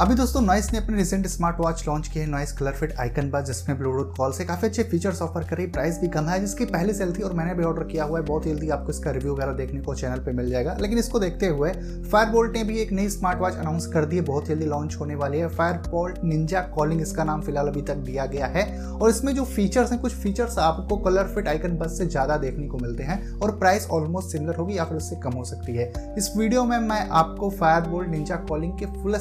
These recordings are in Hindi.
अभी दोस्तों नॉइस ने अपने रिसेंट स्मार्ट वॉच लॉन्च किए Noise ColorFit Icon Buzz जिसमें ब्लूटूथ कॉल से काफ़ी अच्छे फीचर्स ऑफ़र करी। प्राइस भी कम है, जिसकी पहले सेल थी और मैंने भी ऑर्डर किया हुआ है। बहुत जल्दी आपको इसका रिव्यू वगैरह देखने को चैनल पे मिल जाएगा। लेकिन इसको देखते हुए फायर ने भी एक नई स्मार्ट वॉच अनाउंस कर दी है। बहुत जल्दी लॉन्च होने वाली है। फायर बोल्ट निंजा कॉलिंग इसका नाम फ़िलहाल अभी तक दिया गया है। और इसमें जो फीचर्स हैं, कुछ फीचर्स आपको कलर फिट आइकन बस से ज़्यादा देखने को मिलते हैं और प्राइस ऑलमोस्ट सिमिलर होगी या फिर उससे कम हो सकती है। इस वीडियो में मैं आपको फायर बोल्ट निंजा कॉलिंग के फुल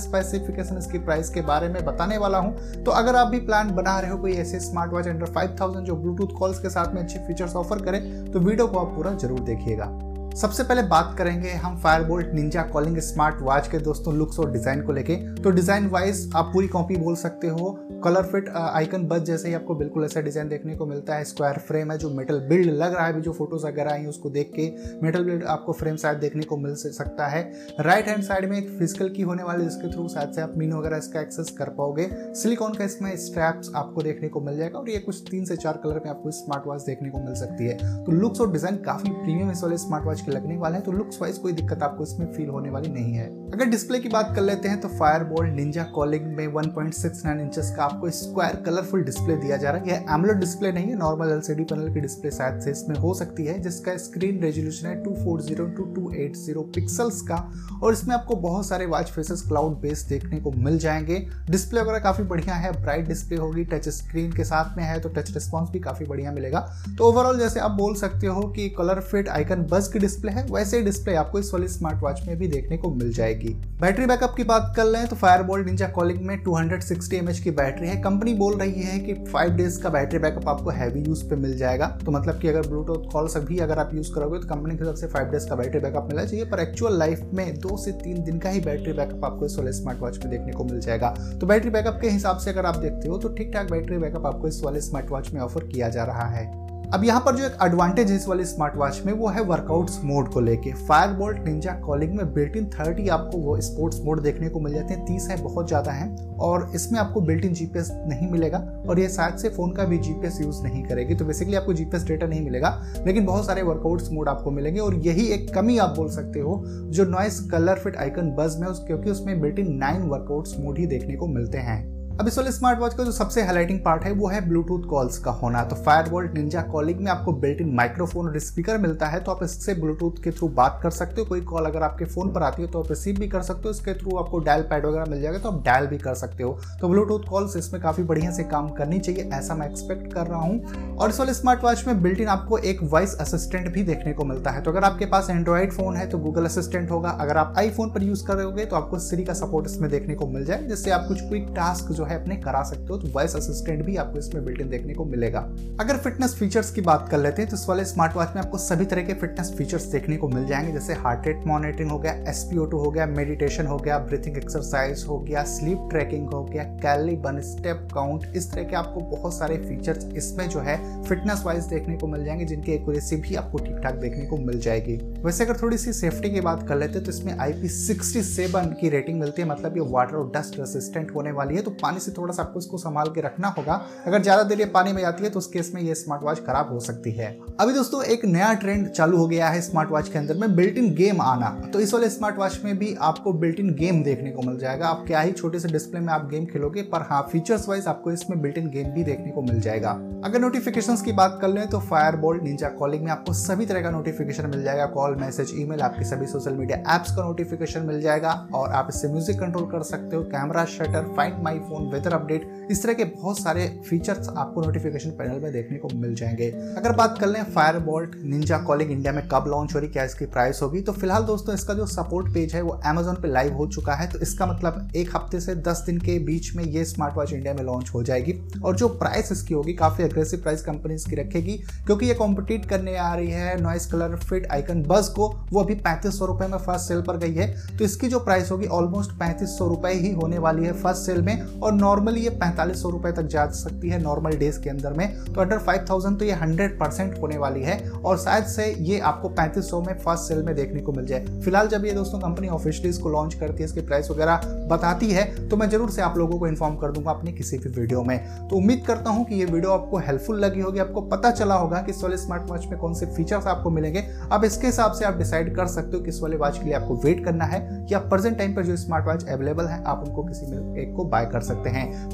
स्पेसिफिकेशन इसकी प्राइस के बारे में बताने वाला हूँ। तो अगर आप भी प्लान बना रहे हो कोई ऐसे स्मार्ट वॉच अंडर 5000 जो ब्लूटूथ कॉल्स के साथ में अच्छे फीचर्स ऑफ़र करें तो वीडियो को आप पूरा ज़रूर देखिएगा। सबसे पहले बात करेंगे हम Fire Boltt Ninja Calling smart watch के दोस्तों लुक्स और डिज़ाइन को लेके। तो डिज़ाइन वाइज आप पूरी कॉपी बोल सकते हो। कलर फिट आइकन बस जैसे ही आपको बिल्कुल ऐसा डिज़ाइन देखने को मिलता है। स्क्वायर फ्रेम है जो मेटल बिल्ड लग रहा है जो फ़ोटोज़ अगर आई उसको देख के। मेटल बिल्ड आपको फ्रेम शायद देखने को मिल सकता है। राइट हैंड साइड में एक फ़िज़िकल की होने वाली जिसके थ्रू शायद से आप मीन वगैरह इसका एक्सेस कर पाओगे। सिलिकॉन का इसमें स्ट्रैप्स आपको देखने को मिल जाएगा और ये कुछ तीन से चार कलर में आपको स्मार्ट वॉच देखने को मिल सकती है। तो लुक्स और डिज़ाइन काफ़ी प्रीमियम इस वाले स्मार्ट वॉच के लगने वाले हैं तो लुक्स वाइज कोई दिक्कत आपको इसमें फील होने वाली नहीं है। अगर डिस्प्ले की बात कर लेते हैं तो फायर बोल्ट निंजा कॉलिंग में 1.69 इंचेस का आपको स्क्वायर कलरफुल डिस्प्ले दिया जा रहा है। यह एमलोड डिस्प्ले नहीं है नॉर्मल एलसीडी पैनल की डिस्प्ले शायद से इसमें हो सकती है, जिसका स्क्रीन रेजोल्यूशन है 240 टू 280 पिक्सल्स का, और इसमें आपको बहुत सारे वॉच फेसेस क्लाउड बेस्ड देखने को मिल जाएँगे। डिस्प्ले वगैरह काफ़ी बढ़िया है ब्राइट डिस्प्ले होगी टच स्क्रीन के साथ में है तो टच रिस्पॉन्स भी काफ़ी बढ़िया मिलेगा। तो ओवरऑल जैसे आप बोल सकते हो कि कलर फिट आइकन बस की डिस्प्ले है, वैसे ही डिस्प्ले आपको इस वाली स्मार्ट वॉच में भी देखने को मिल जाएगी। बैटरी बैकअप की बात कर लें तो फायरबोल्ट निंजा कॉलिंग में 260 mAh की बैटरी है। कंपनी बोल रही है कि 5 डेज़ का बैटरी बैकअप आपको हैवी यूज़ पे मिल जाएगा। तो मतलब कि अगर ब्लूटूथ कॉल्स भी अगर आप यूज़ करोगे तो कंपनी की तरफ़ से 5 डेज़ का बैटरी बैकअप मिलना चाहिए। पर एक्चुअल लाइफ में दो से तीन दिन का ही बैटरी बैकअप आपको इस वाले स्मार्ट वॉच में देखने को मिल जाएगा। तो बैटरी बैकअप के हिसाब से अगर आप देखते हो तो ठीक ठाक बैटरी बैकअप आपको इस वाले स्मार्ट वॉच में ऑफ़र किया जा रहा है। अब यहाँ पर जो एक एडवांटेज है इस वाले स्मार्ट वॉच में, वो है वर्कआउट्स मोड को लेके। फायर बोल्ट निंजा कॉलिंग में बिल्ट इन थर्टी आपको वो स्पोर्ट्स मोड देखने को मिल जाते हैं। तीस है, बहुत ज़्यादा है। और इसमें आपको बिल्ट इन जीपीएस नहीं मिलेगा। और ये शायद से फ़ोन का भी जीपीएस यूज़ नहीं करेगी। तो बेसिकली आपको जीपीएस डेटा नहीं मिलेगा। लेकिन बहुत सारे वर्कआउट्स मोड आपको मिलेंगे। और यही एक कमी आप बोल सकते हो, जो नॉइस कलर फिट आइकन बज में क्योंकि उसमें built in nine workouts mode ही देखने को मिलते हैं। अब इस वाले स्मार्ट वॉच का जो सबसे हाईलाइटिंग पार्ट है, वो है ब्लूटूथ कॉल्स का होना। तो फायर वोल्ट निंजा कॉलिंग में आपको बिल्ट इन माइक्रोफोन और स्पीकर मिलता है तो आप इससे ब्लूटूथ के थ्रू बात कर सकते हो। कोई कॉल अगर आपके फ़ोन पर आती है तो आप रिसीव भी कर सकते हो। इसके थ्रू आपको डायल पैड वगैरह मिल जाएगा तो आप डायल भी कर सकते हो। तो ब्लूटूथ कॉल्स इसमें काफ़ी बढ़िया से काम करनी चाहिए, ऐसा मैं एक्सपेक्ट कर रहा हूँ। और इस वाले स्मार्ट वॉच में बिल्ट इन आपको एक वॉइस असिस्टेंट भी देखने को मिलता है। तो अगर आपके पास एंड्रॉइड फ़ोन है तो गूगल असिस्टेंट होगा। अगर आप आईफोन पर यूज़ करोगे तो आपको सीरी का सपोर्ट इसमें देखने को मिल जाए जिससे आप कुछ क्विक टास्क जो है अपने करा सकते हो तो वॉइस असिस्टेंट भी आपको इसमें बिल्ट इन देखने को मिलेगा। अगर फिटनेस फीचर्स की बात कर लेते हैं तो इस वाले स्मार्ट वॉच में आपको सभी तरह के फिटनेस फीचर्स देखने को मिल जाएँगे, जैसे हार्ट रेट मॉनिटरिंग हो गया एसपीओ हो गया मेडिटेशन हो गया ब्रीथिंग एक्सरसाइज हो गया स्लीप ट्रैकिंग हो गया कैलरी बन स्टेप काउंट इस तरह के आपको बहुत सारे फीचर्स इसमें जो है फिटनेस वाइज देखने को मिल जाएँगे, जिनकी एक्यूरेसी भी आपको ठीक ठाक देखने को मिल जाएगी। वैसे अगर थोड़ी सी सेफ्टी की बात कर लेते हैं तो इसमें आईपी 67 की रेटिंग मिलती है मतलब ये वाटर और डस्ट रेसिस्टेंट होने वाली है तो पानी से थोड़ा सा आपको इसको संभाल के रखना होगा। अगर ज़्यादा देर ये पानी में जाती है तो उस केस में ये स्मार्ट वॉच खराब हो सकती है। अभी दोस्तों, एक नया ट्रेंड चालू हो गया है स्मार्ट वॉच के अंदर में बिल्ट इन गेम आना। तो इस वाले स्मार्ट वॉच में भी आपको बिल्ट इन गेम देखने को मिल जाएगा। आप क्या ही छोटे से डिस्प्ले में आप गेम खेलोगे, पर हाँ फीचर्स वाइज आपको इसमें बिल्ट इन गेम भी देखने को मिल जाएगा। अगर नोटिफिकेशन की बात कर लें तो फायर बोल्ट निंजा कॉलिंग में आपको सभी तरह का नोटिफिकेशन मिल जाएगा। कॉल मैसेज ईमेल आपके सभी सोशल मीडिया एप्स का नोटिफिकेशन मिल जाएगा। और आप इससे म्यूज़िक कंट्रोल कर सकते हो। Camera shutter find my phone weather update इस तरह के बहुत सारे फीचर्स आपको नोटिफिकेशन पैनल में देखने को मिल जाएँगे। अगर बात कर लें Fire Boltt Ninja Calling India में कब लॉन्च हो रही, क्या इसकी प्राइस होगी तो फ़िलहाल दोस्तों इसका जो सपोर्ट पेज है वो अमेजोन पे लाइव हो चुका है तो इसका मतलब एक हफ़्ते से दस दिन के बीच में ये स्मार्ट वॉच इंडिया में लॉन्च हो जाएगी। और जो प्राइस इसकी होगी, काफ़ी अग्रेसिव प्राइस कंपनी इसकी रखेगी, क्योंकि ये कॉम्पिटिट करने आ रही है नॉइस कलर फिट आइकन बस को, वो अभी पैंतीस सौ रुपए में फ़र्स्ट सेल पर गई है तो इसकी जो प्राइस होगी ऑलमोस्ट पैंतीस सौ रुपए ही होने वाली है फ़र्स्ट सेल में, और और नॉर्मली ये पैंतालीस सौ रुपए तक जा सकती है नॉर्मल डेज़ के अंदर में। तो अंडर फाइव थाउज़ेंड तो ये हंड्रेड परसेंट होने वाली है और शायद से ये आपको पैंतीस सौ में फ़र्स्ट सेल में देखने को मिल जाए। फ़िलहाल जब ये दोस्तों कंपनी ऑफिशियली इसको लॉन्च करती है, इसके प्राइस वगैरह बताती है तो मैं ज़रूर से आप लोगों को इन्फॉर्म कर दूँगा अपनी किसी भी वीडियो में। तो उम्मीद करता हूँ कि ये वीडियो आपको हेल्पफुल लगी होगी, आपको पता चला होगा कि इस वाले स्मार्ट वॉच में कौन से फीचर्स आपको मिलेंगे। अब इसके हिसाब से आप डिसाइड कर सकते हो कि इस वाले वॉच के लिए आपको वेट करना है, या प्रेजेंट टाइम पर जो स्मार्ट वॉच अवेलेबल है, आप उनको किसी में एक को बाय कर सकते हैं।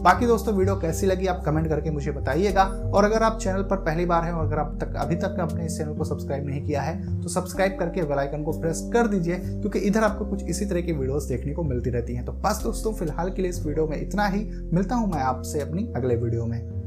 बाकी दोस्तों, वीडियो कैसी लगी आप कमेंट करके मुझे बताइएगा। और अगर आप चैनल पर पहली बार हैं और अगर आप तक, अभी तक अपने इस चैनल को सब्सक्राइब नहीं किया है तो सब्सक्राइब करके बेलाइकन को प्रेस कर दीजिए, क्योंकि इधर आपको कुछ इसी तरह की वीडियोस देखने को मिलती रहती हैं। तो बस दोस्तों, फ़िलहाल के लिए इस वीडियो में इतना ही। मिलता हूँ मैं आपसे अपनी अगले वीडियो में।